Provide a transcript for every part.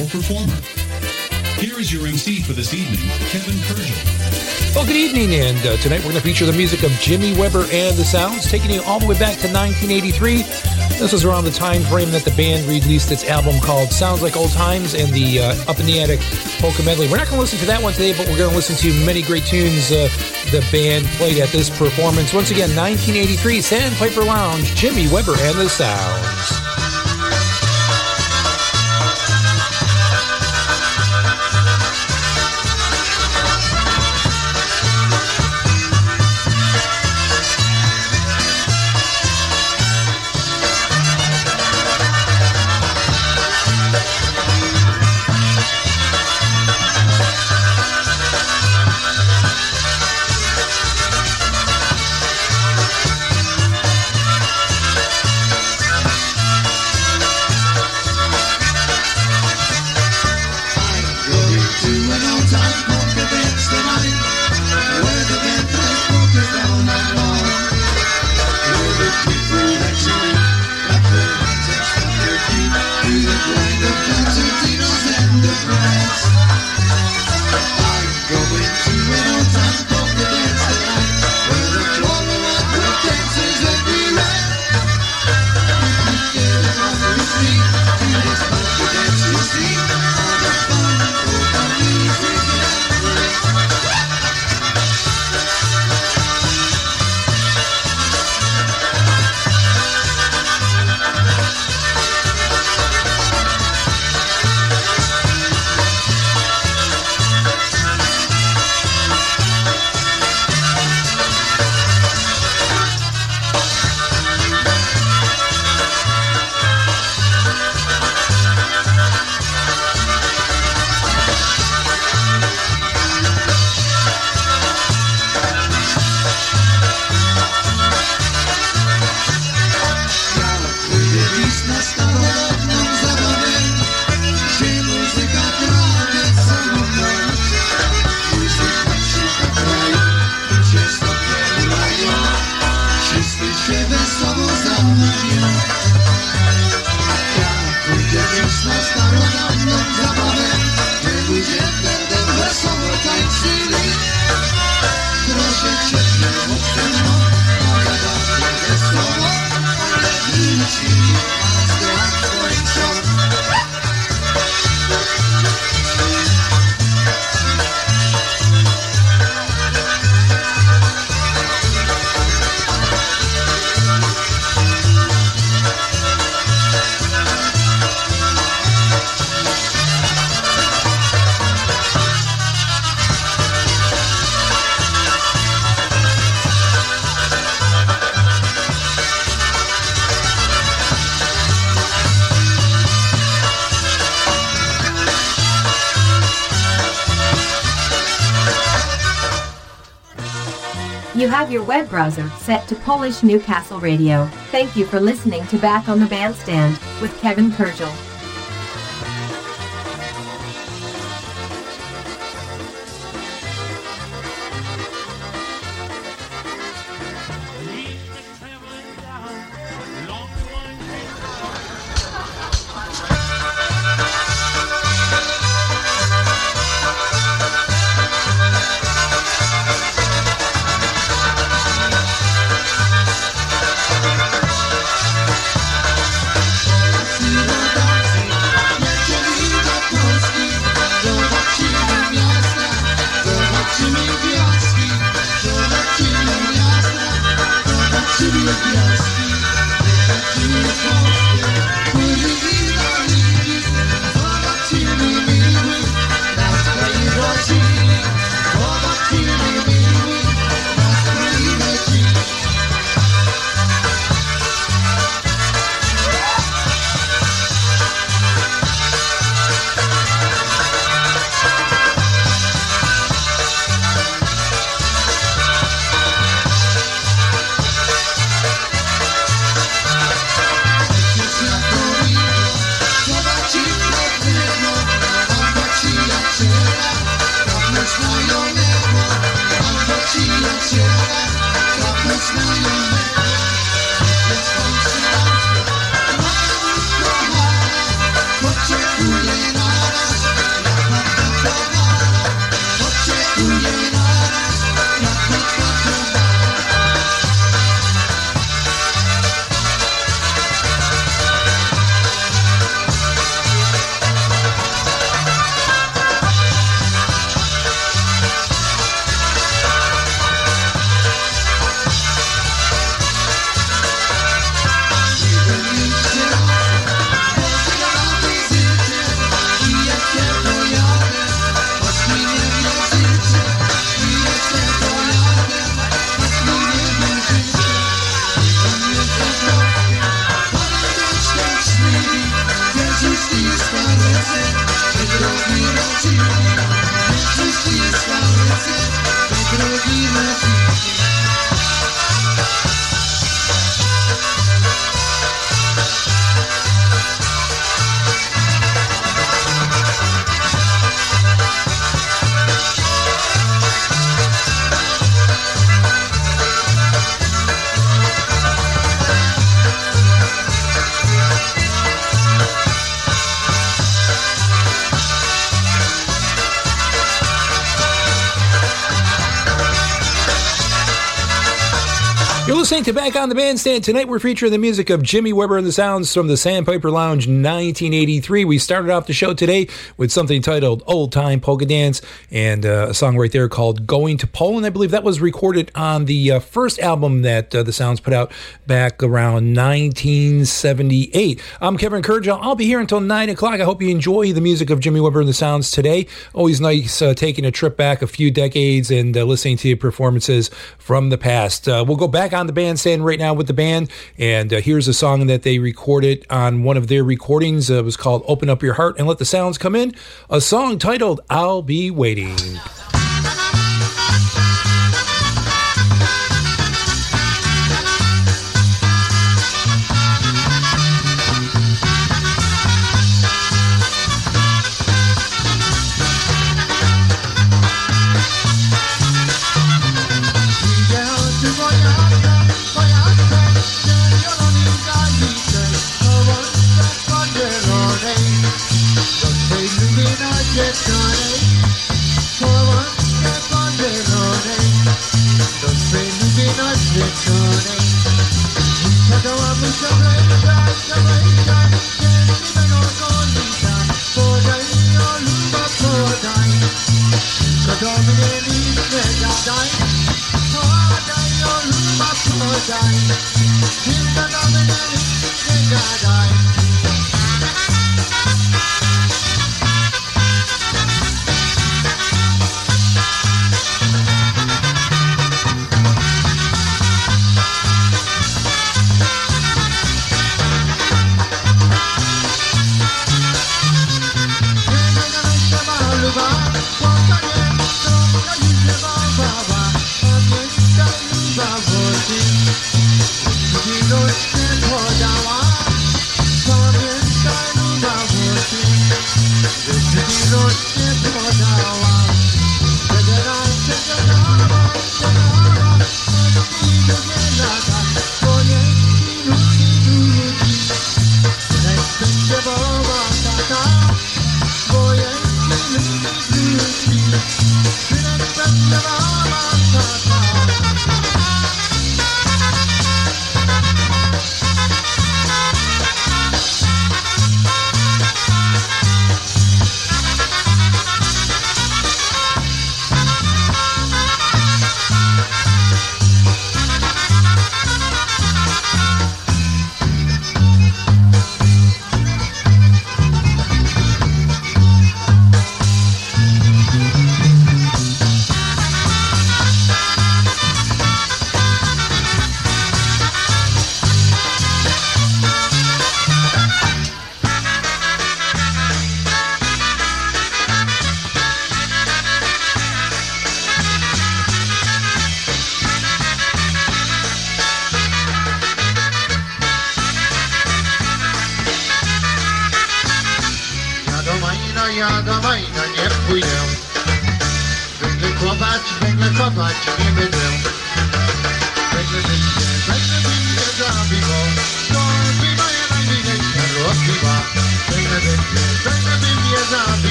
or performer. Here is your MC for this evening, Kevin Kurdziel. Well, good evening, and uh, tonight we're going to feature the music of Jimmy Weber and the Sounds, taking you all the way back to 1983. This was around the time frame that the band released its album called Sounds Like Old Times and the uh, Up in the Attic Polka Medley. We're not going to listen to that one today, but we're going to listen to many great tunes uh, the band played at this performance. Once again, 1983, Sandpiper Lounge, Jimmy Weber and the Sounds. Have your web browser set to Polish Newcastle Radio. Thank you for listening to Back on the Bandstand with Kevin Kurdziel. To Back on the Bandstand. Tonight we're featuring the music of Jimmy Weber and the sounds from the Sandpiper Lounge 1983. We started off the show today with something titled Old Time Polka Dance and uh, a song right there called Going to Poland. I believe that was recorded on the uh, first album that uh, the Sounds put out back around 1978. I'm Kevin Kurdziel. I'll be here until 9 o'clock. I hope you enjoy the music of Jimmy Weber and the sounds today. Always nice uh, taking a trip back a few decades and uh, listening to performances from the past. Uh, we'll go back on the band bandstand right now with the band. And uh, here's a song that they recorded on one of their recordings. Uh, it was called Open Up Your Heart and Let the Sounds Come In, a song titled I'll Be Waiting. gadaj, kim da nam ne die.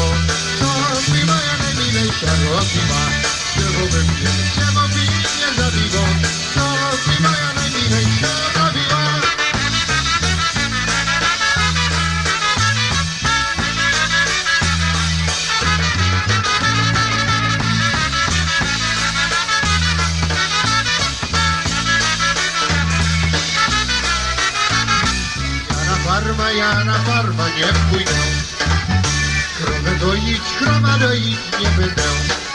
Sebo, North and Emination Rossima, Sebo Vivian, Sebo Vivian Zavigo, Yana farma, yana farma, nie. Krowę doić, krowa doić nie będę.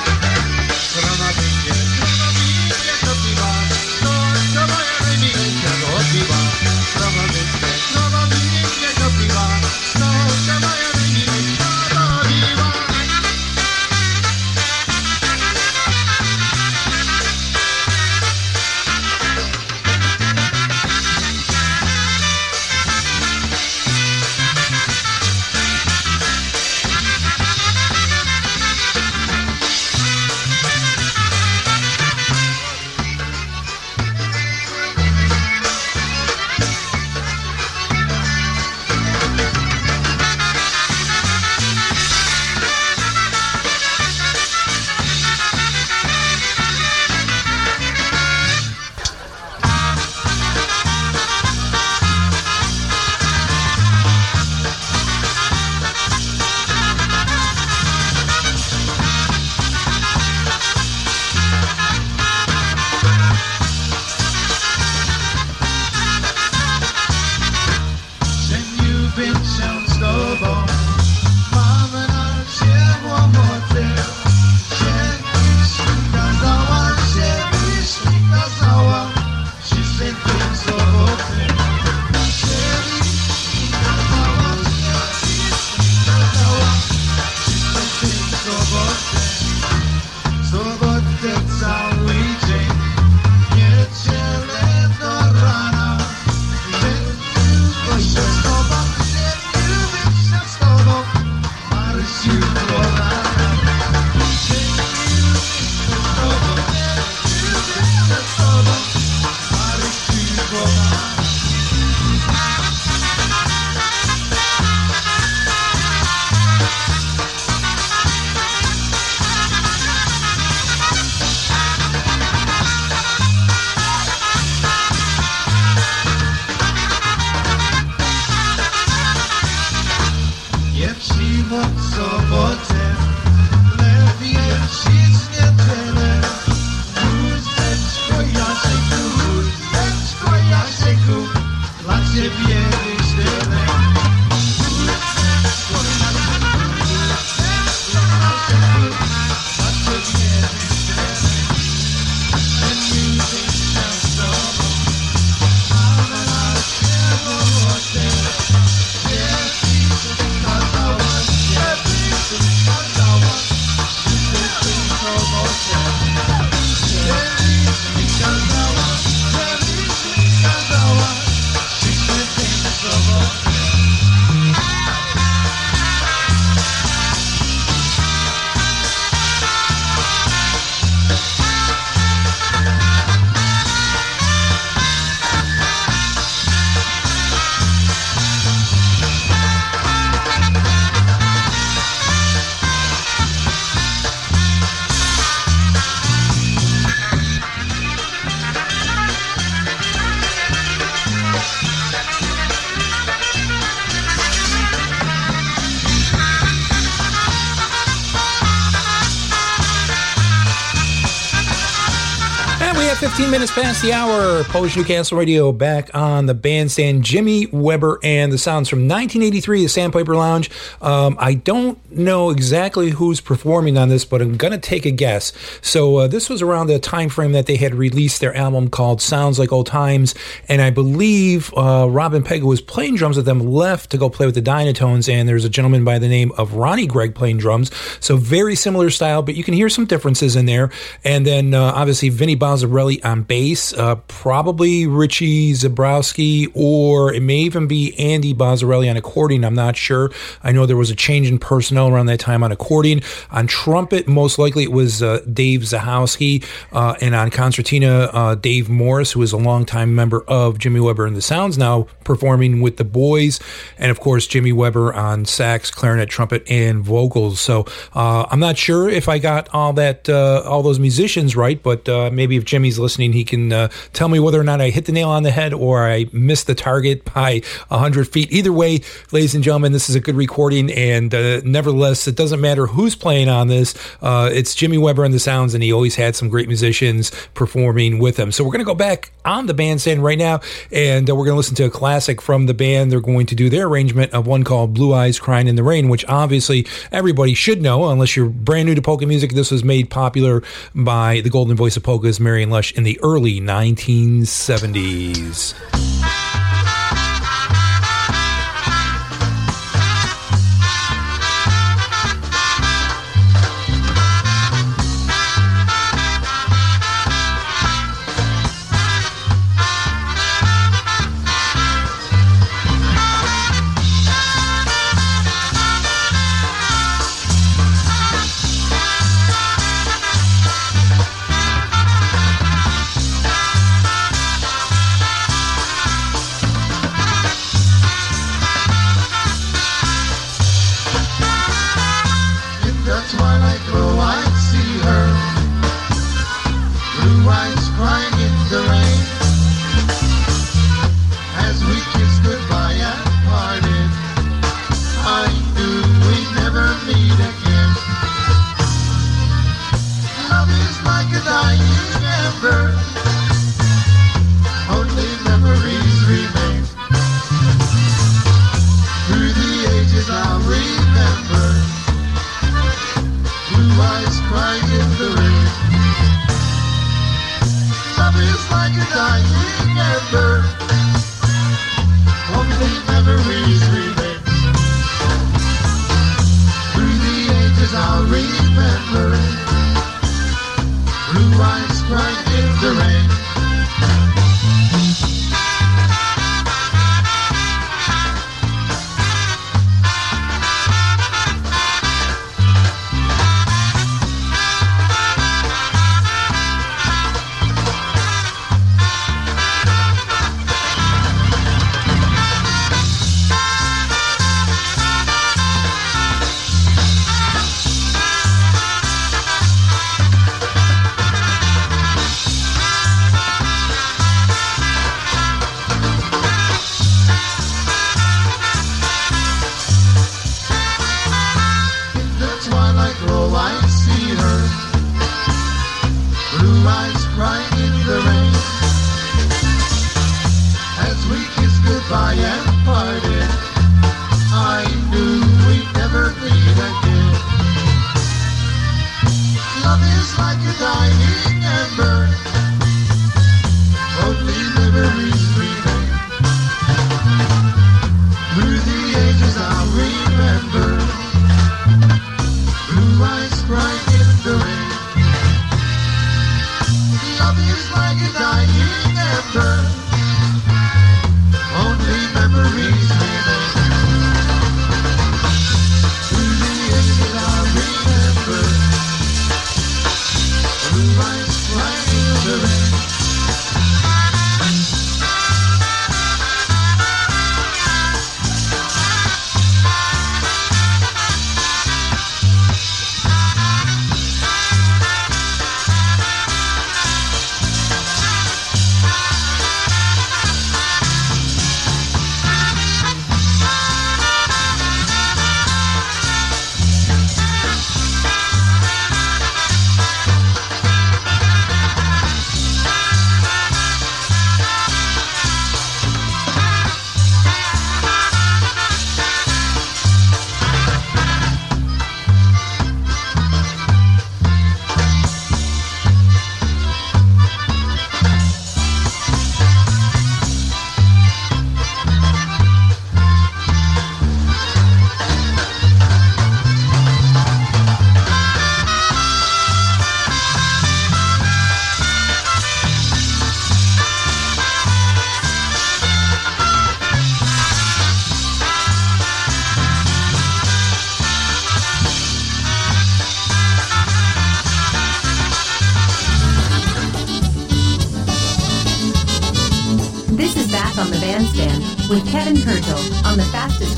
15 minutes past the hour. Polish Newcastle Radio back on the bandstand. Jimmy Weber and the sounds from 1983, the Sandpiper Lounge. Um, I don't know exactly who's performing on this, but I'm going to take a guess. So uh, this was around the time frame that they had released their album called Sounds Like Old Times, and I believe uh, Robin Pegg, was playing drums with them, left to go play with the Dynatones, and there's a gentleman by the name of Ronnie Gregg playing drums. So very similar style, but you can hear some differences in there. And then uh, obviously Vinny Bozzarelli on bass, uh, probably Richie Zabrowski, or it may even be Andy Bozzarelli on accordion. I'm not sure. I know there was a change in personnel around that time on accordion. On trumpet, most likely it was uh, Dave Zahowski, uh, and on concertina, uh, Dave Morris, who is a longtime member of Jimmy Weber and the Sounds, now performing with the boys, and of course Jimmy Weber on sax, clarinet, trumpet, and vocals. So uh, I'm not sure if I got all that, uh, all those musicians right, but maybe if Jimmy's listening, he can uh, tell me whether or not I hit the nail on the head or I missed the target by 100 feet. Either way, ladies and gentlemen, this is a good recording. And uh, nevertheless, it doesn't matter who's playing on this. Uh, it's Jimmy Weber and the Sounds, and he always had some great musicians performing with him. So we're going to go back on the bandstand right now, and uh, we're going to listen to a classic from the band. They're going to do their arrangement of one called Blue Eyes Crying in the Rain, which obviously everybody should know, unless you're brand new to polka music. This was made popular by the golden voice of polkas, Marion Lush, in the early 1970s.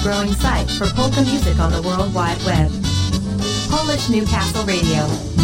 Growing site for polka music on the World Wide Web. Polish Newcastle Radio.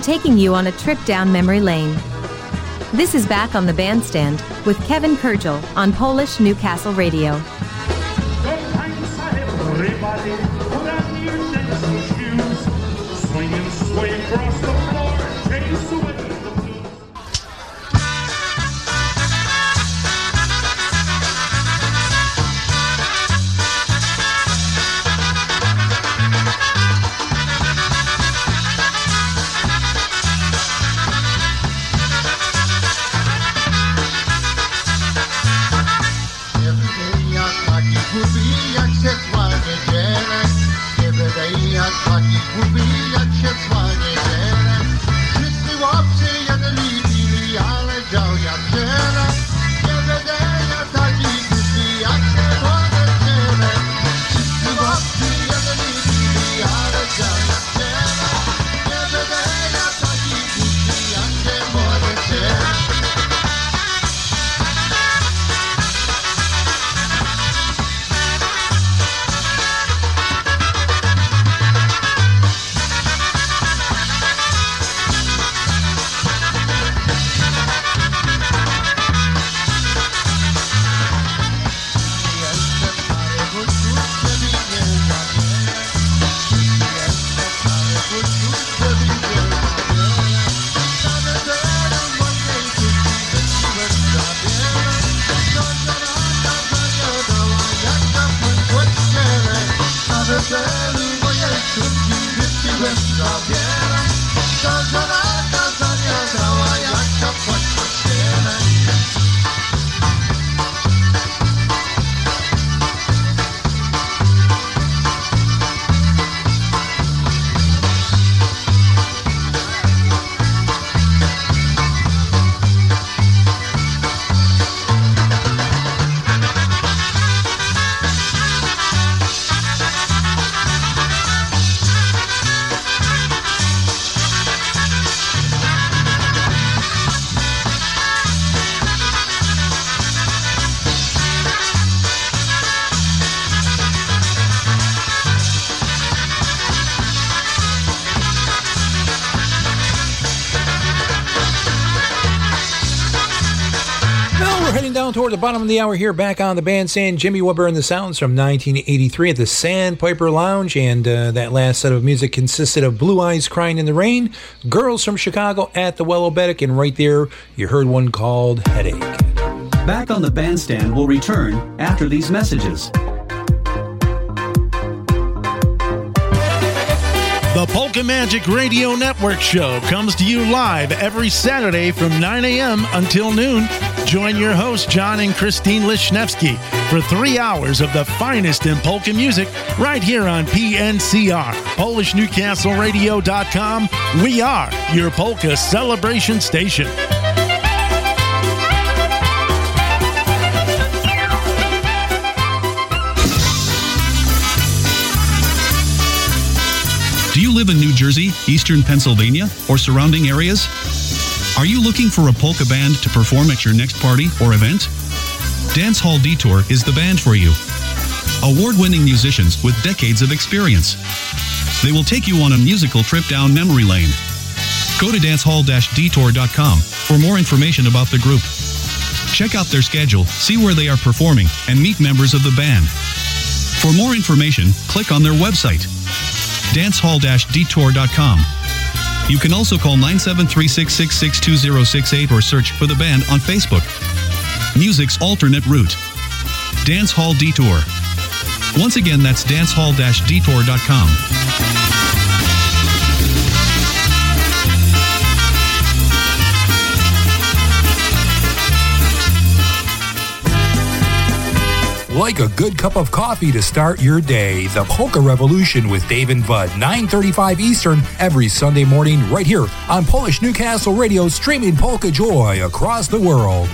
We're taking you on a trip down memory lane. This is Back on the Bandstand with Kevin Kurdziel on Polish Newcastle Radio. Across the floor. Chase away toward the bottom of the hour here, back on the bandstand. Jimmy Weber and the Sounds from 1983 at the Sandpiper Lounge. And uh, that last set of music consisted of Blue Eyes Crying in the Rain, Girls from Chicago at the Wellobetic, and right there you heard one called Headache. Back on the bandstand will return after these messages. The Polka Magic Radio Network show comes to you live every Saturday from 9 a.m. until noon. Join your hosts, John and Christine Lishnevsky, for three hours of the finest in polka music right here on PNCR, PolishNewcastleRadio.com. We are your polka celebration station. Do you live in New Jersey, Eastern Pennsylvania, or surrounding areas? Are you looking for a polka band to perform at your next party or event? Dance Hall Detour is the band for you. Award winning musicians with decades of experience. They will take you on a musical trip down memory lane. Go to dancehall detour.com for more information about the group. Check out their schedule, see where they are performing, and meet members of the band. For more information, click on their website, dancehall-detour.com. You can also call 973-666-2068 or search for the band on Facebook. Music's alternate route. Dance Hall Detour. Once again, that's dancehall-detour.com. Like a good cup of coffee to start your day, the Polka Revolution with Dave and Bud, 9:35 Eastern every Sunday morning right here on Polish Newcastle Radio streaming polka joy across the world.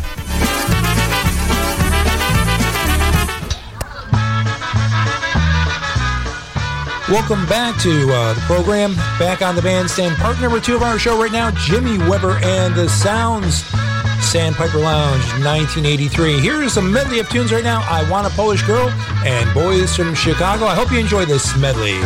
Welcome back to uh, the program. Back on the bandstand, part number two of our show right now, Jimmy Weber and the Sounds. Sandpiper Lounge, 1983. Here's a medley of tunes right now. I Want a Polish Girl and Boys from Chicago. I hope you enjoy this medley.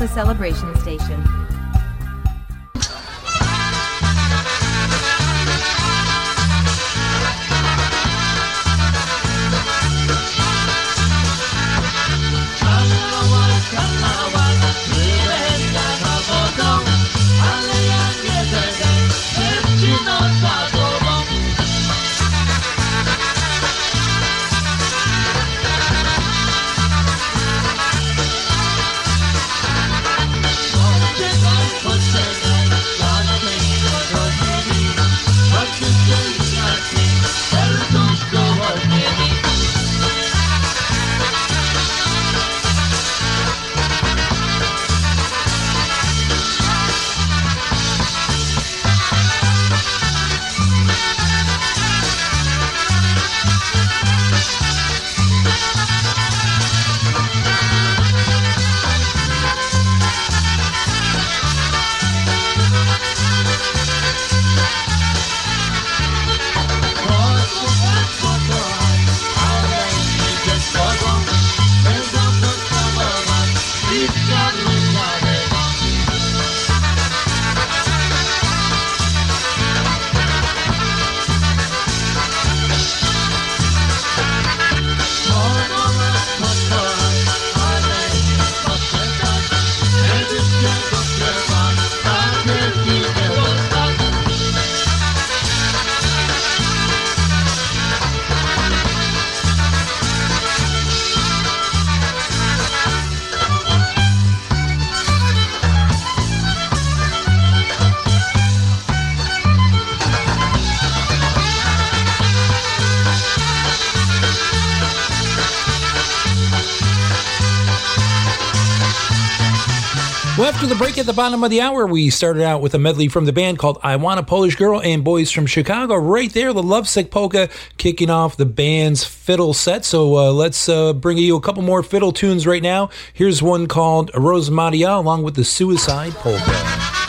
Polka celebration station. Well, the bottom of the hour, we started out with a medley from the band called I Want a Polish Girl and Boys from Chicago. Right there, the Lovesick Polka kicking off the band's fiddle set. So uh, let's uh, bring you a couple more fiddle tunes right now. Here's one called Rose Maria along with the Suicide Polka.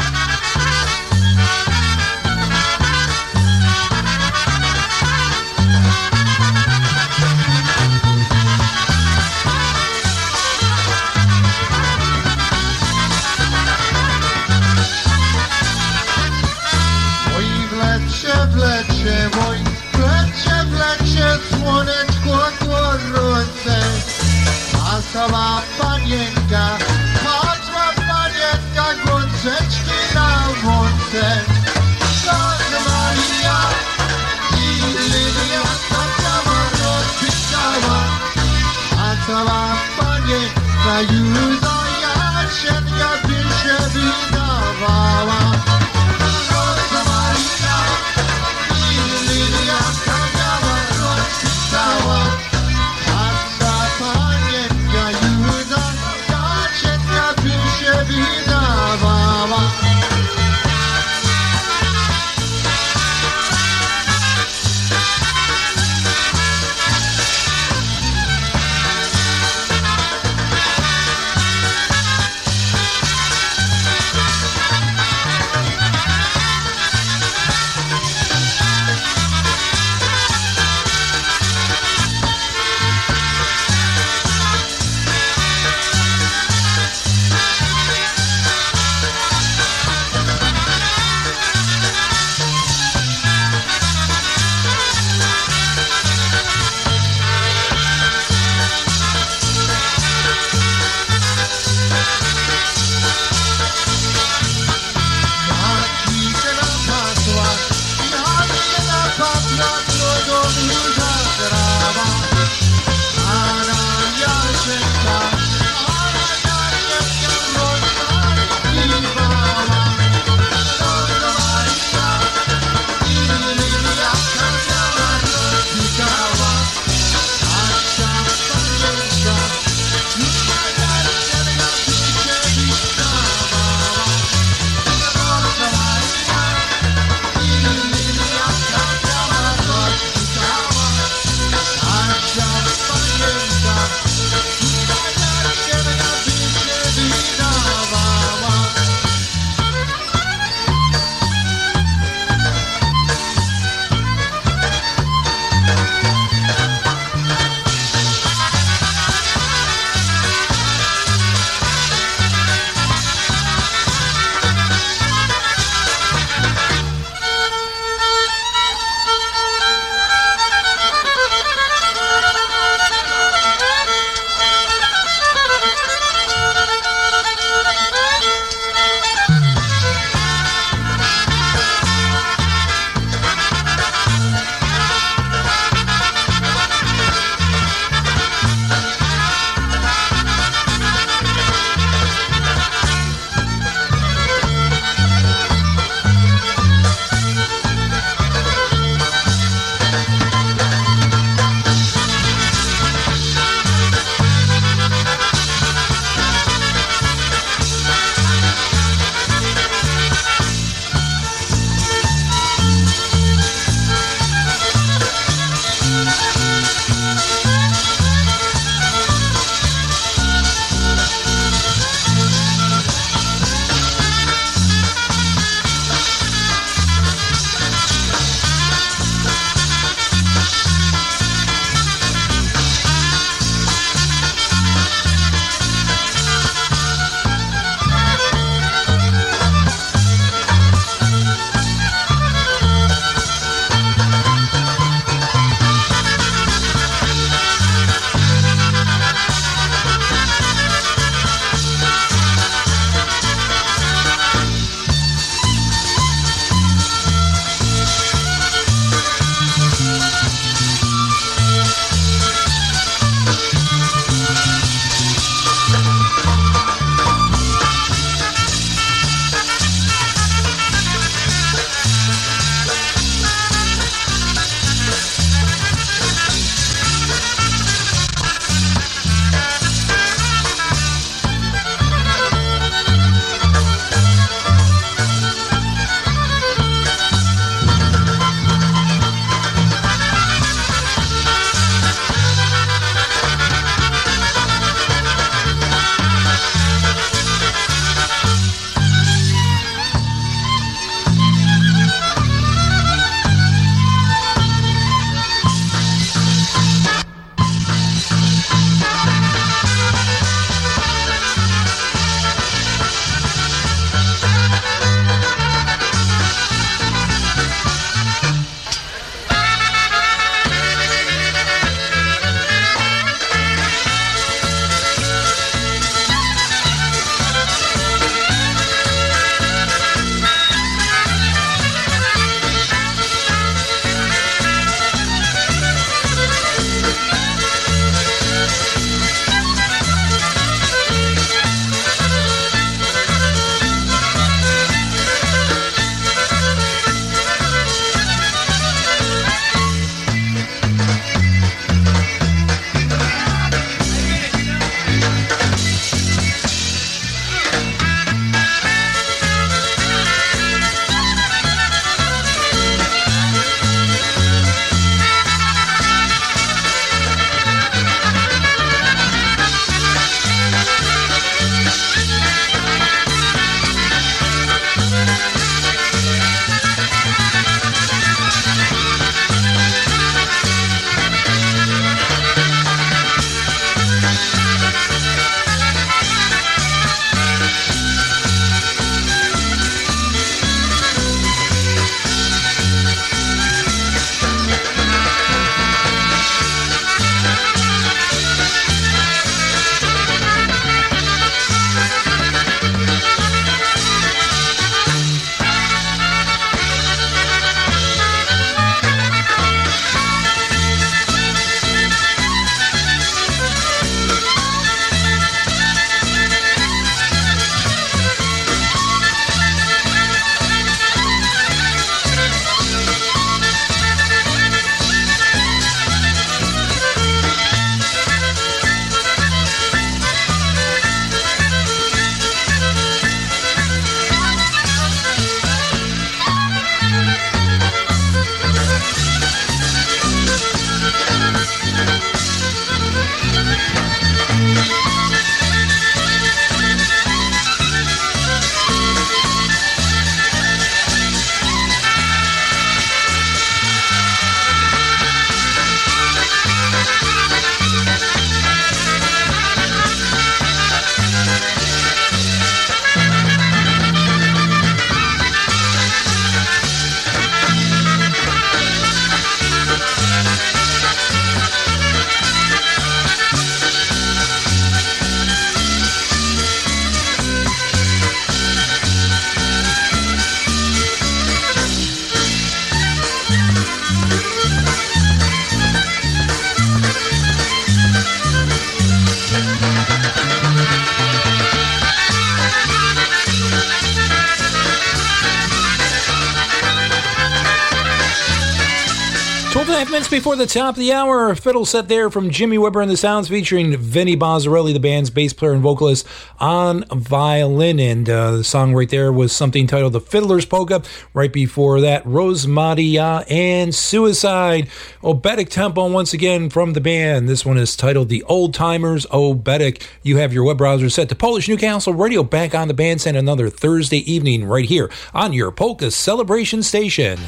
Minutes before the top of the hour, fiddle set there from Jimmy Weber and the Sounds featuring Vinny Bozzarelli, the band's bass player and vocalist, on violin. And uh, the song right there was something titled The Fiddler's Polka. Right before that, Rose Maria and Suicide. Oberek tempo once again from the band. This one is titled The Old Timers Oberek. You have your web browser set to Polish Newcastle Radio back on the bandstand another Thursday evening right here on your Polka Celebration Station.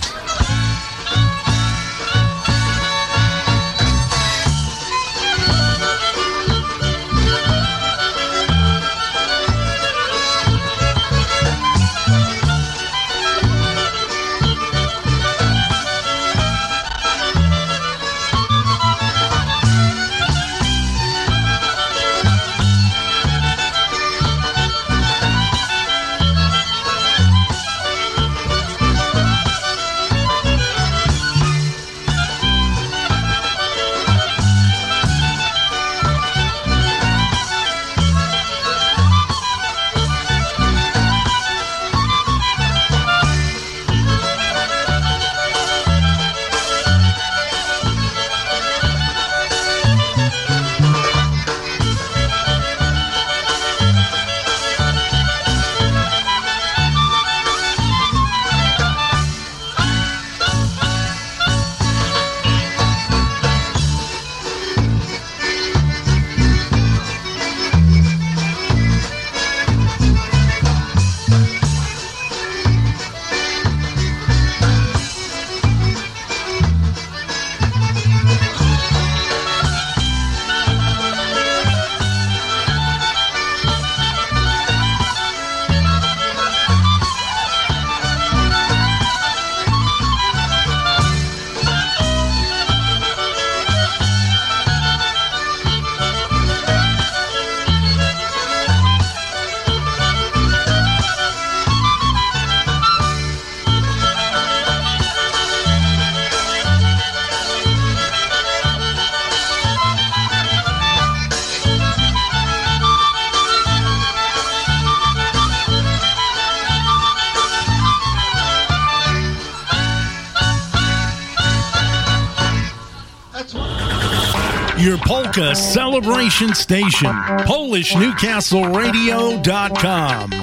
Celebration station, PolishNewcastleRadio.com.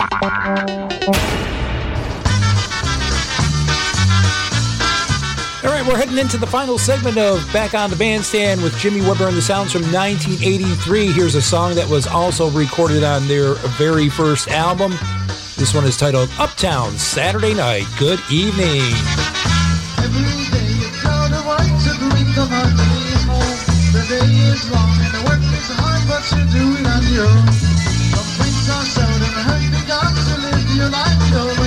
All right, we're heading into the final segment of Back on the Bandstand with Jimmy Weber and the Sounds from 1983. Here's a song that was also recorded on their very first album. This one is titled Uptown Saturday Night. Good evening. Is long and the work is hard, but you do it on your own. Complaints are seldom heard you live your life your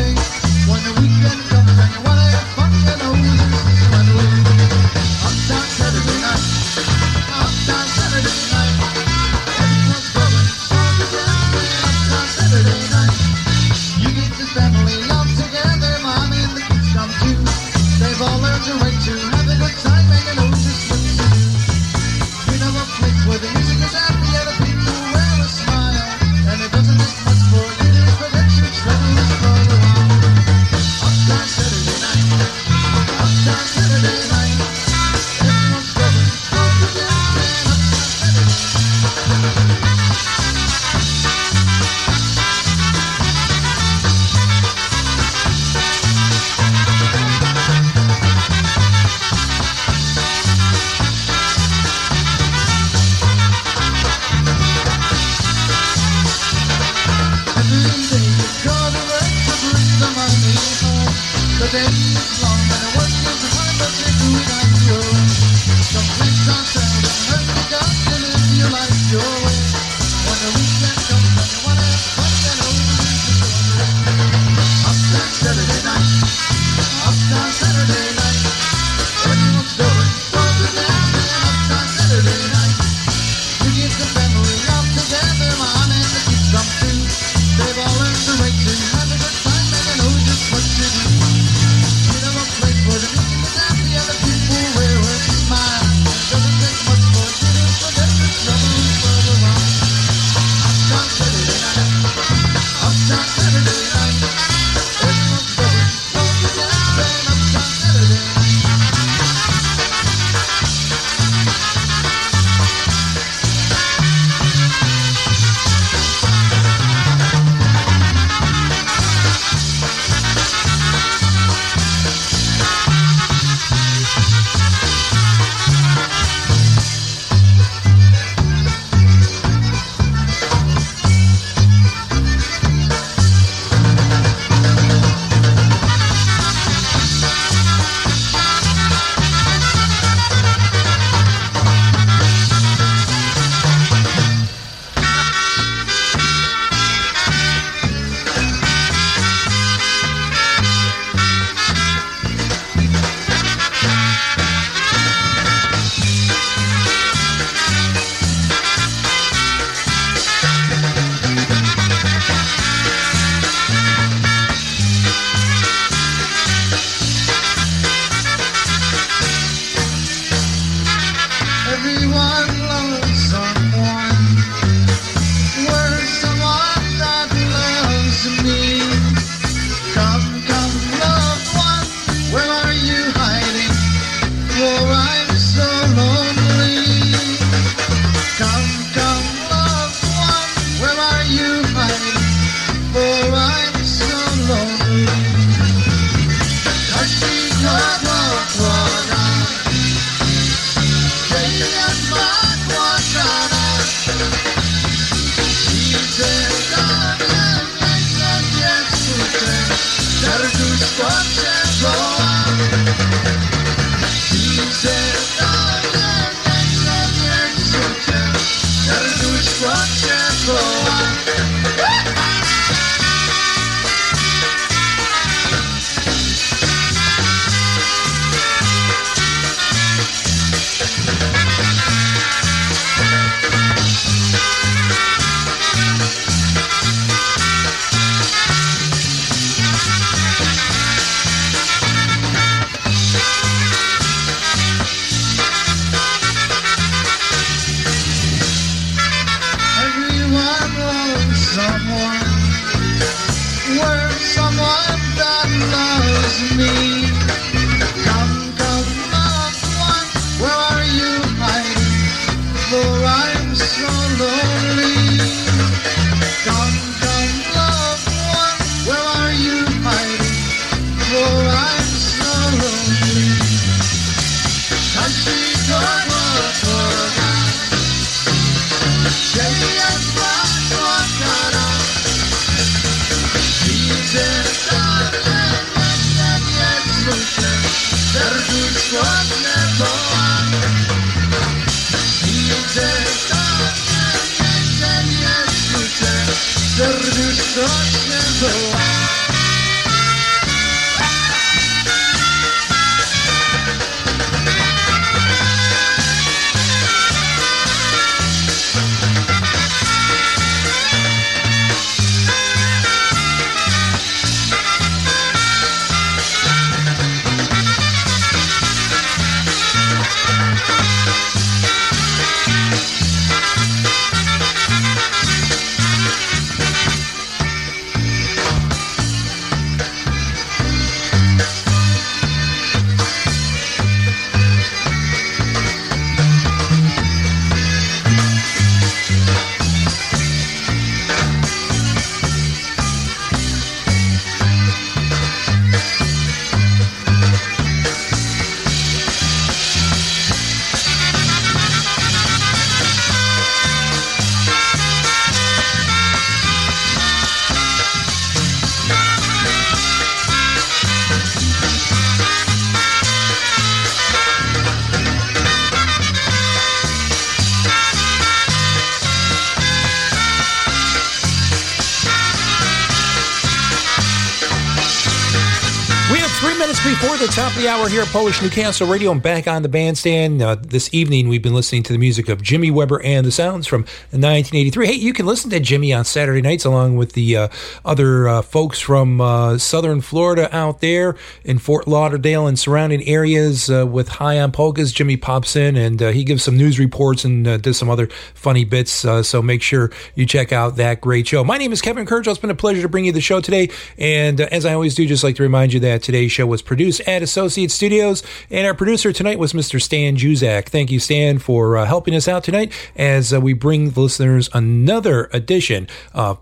top of the hour here at Polish Newcastle Radio. I'm back on the bandstand. Uh, this evening, we've been listening to the music of Jimmy Weber and the Sounds from 1983. Hey, you can listen to Jimmy on Saturday nights along with the uh, other uh, folks from uh, southern Florida out there in Fort Lauderdale and surrounding areas uh, with High on Polkas. Jimmy pops in and uh, he gives some news reports and does some other funny bits. So make sure you check out that great show. My name is Kevin Kurdziel. It's been a pleasure to bring you the show today. And as I always do, just like to remind you that today's show was produced at Associate Studios, and our producer tonight was Mr. Stan Juzak. Thank you, Stan, for uh, helping us out tonight as uh, we bring the listeners another edition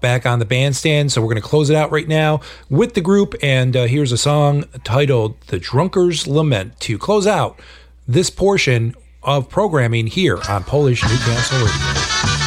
Back on the Bandstand. So we're going to close it out right now with the group, and uh, here's a song titled "The Drunkard's Lament" to close out this portion of programming here on Polish Newcastle Radio.